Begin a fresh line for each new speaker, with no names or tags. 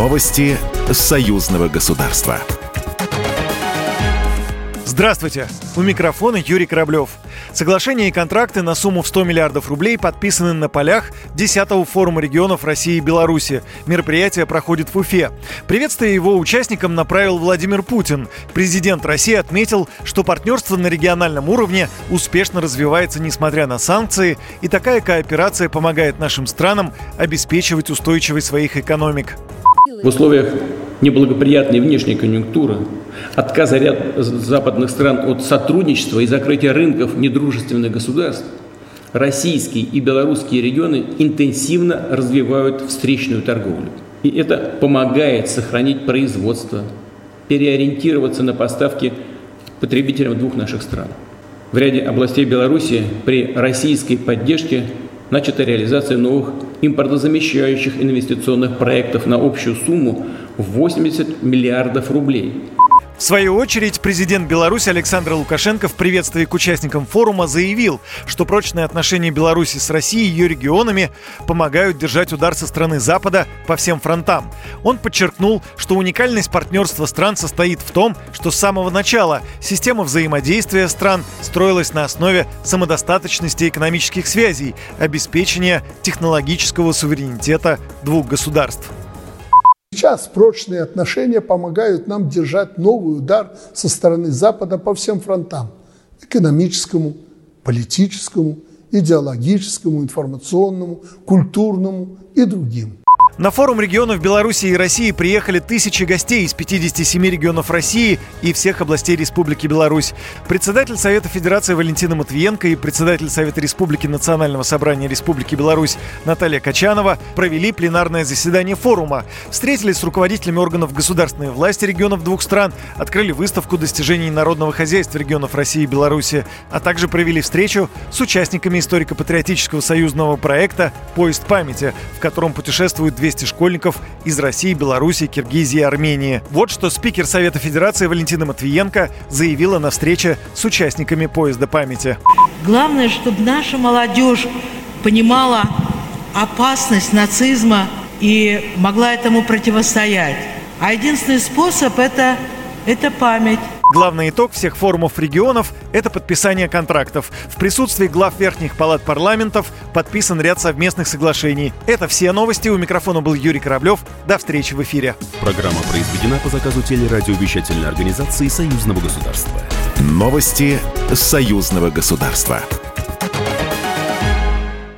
Новости союзного государства.
Здравствуйте! У микрофона Юрий Кораблев. Соглашения и контракты на сумму в 100 миллиардов рублей подписаны на полях 10-го форума регионов России и Беларуси. Мероприятие проходит в Уфе. Приветствие его участникам направил Владимир Путин. Президент России отметил, что партнерство на региональном уровне успешно развивается несмотря на санкции, и такая кооперация помогает нашим странам обеспечивать устойчивость своих экономик.
В условиях неблагоприятной внешней конъюнктуры, отказа ряд западных стран от сотрудничества и закрытия рынков недружественных государств, российские и белорусские регионы интенсивно развивают встречную торговлю. И это помогает сохранить производство, переориентироваться на поставки потребителям двух наших стран. В ряде областей Беларуси при российской поддержке начата реализация новых импортозамещающих инвестиционных проектов на общую сумму в 80 миллиардов рублей.
В свою очередь, президент Беларуси Александр Лукашенко в приветствии к участникам форума заявил, что прочные отношения Беларуси с Россией и ее регионами помогают держать удар со стороны Запада по всем фронтам. Он подчеркнул, что уникальность партнерства стран состоит в том, что с самого начала система взаимодействия стран строилась на основе самодостаточности экономических связей, обеспечения технологического суверенитета двух государств.
Сейчас прочные отношения помогают нам держать новый удар со стороны Запада по всем фронтам – экономическому, политическому, идеологическому, информационному, культурному и другим.
На форум регионов Беларуси и России приехали тысячи гостей из 57 регионов России и всех областей Республики Беларусь. Председатель Совета Федерации Валентина Матвиенко и председатель Совета Республики Национального собрания Республики Беларусь Наталья Качанова провели пленарное заседание форума. Встретились с руководителями органов государственной власти регионов двух стран, открыли выставку достижений народного хозяйства регионов России и Беларуси, а также провели встречу с участниками историко-патриотического союзного проекта «Поезд памяти», в котором путешествуют две 200 школьников из России, Беларуси, Киргизии и Армении. Вот что спикер Совета Федерации Валентина Матвиенко заявила на встрече с участниками поезда памяти.
Главное, чтобы наша молодежь понимала опасность нацизма и могла этому противостоять. А единственный способ это, это память.
Главный итог всех форумов регионов – это подписание контрактов. В присутствии глав верхних палат парламентов подписан ряд совместных соглашений. Это все новости. У микрофона был Юрий Кораблев. До встречи в эфире.
Программа произведена по заказу телерадиовещательной организации Союзного государства. Новости Союзного государства.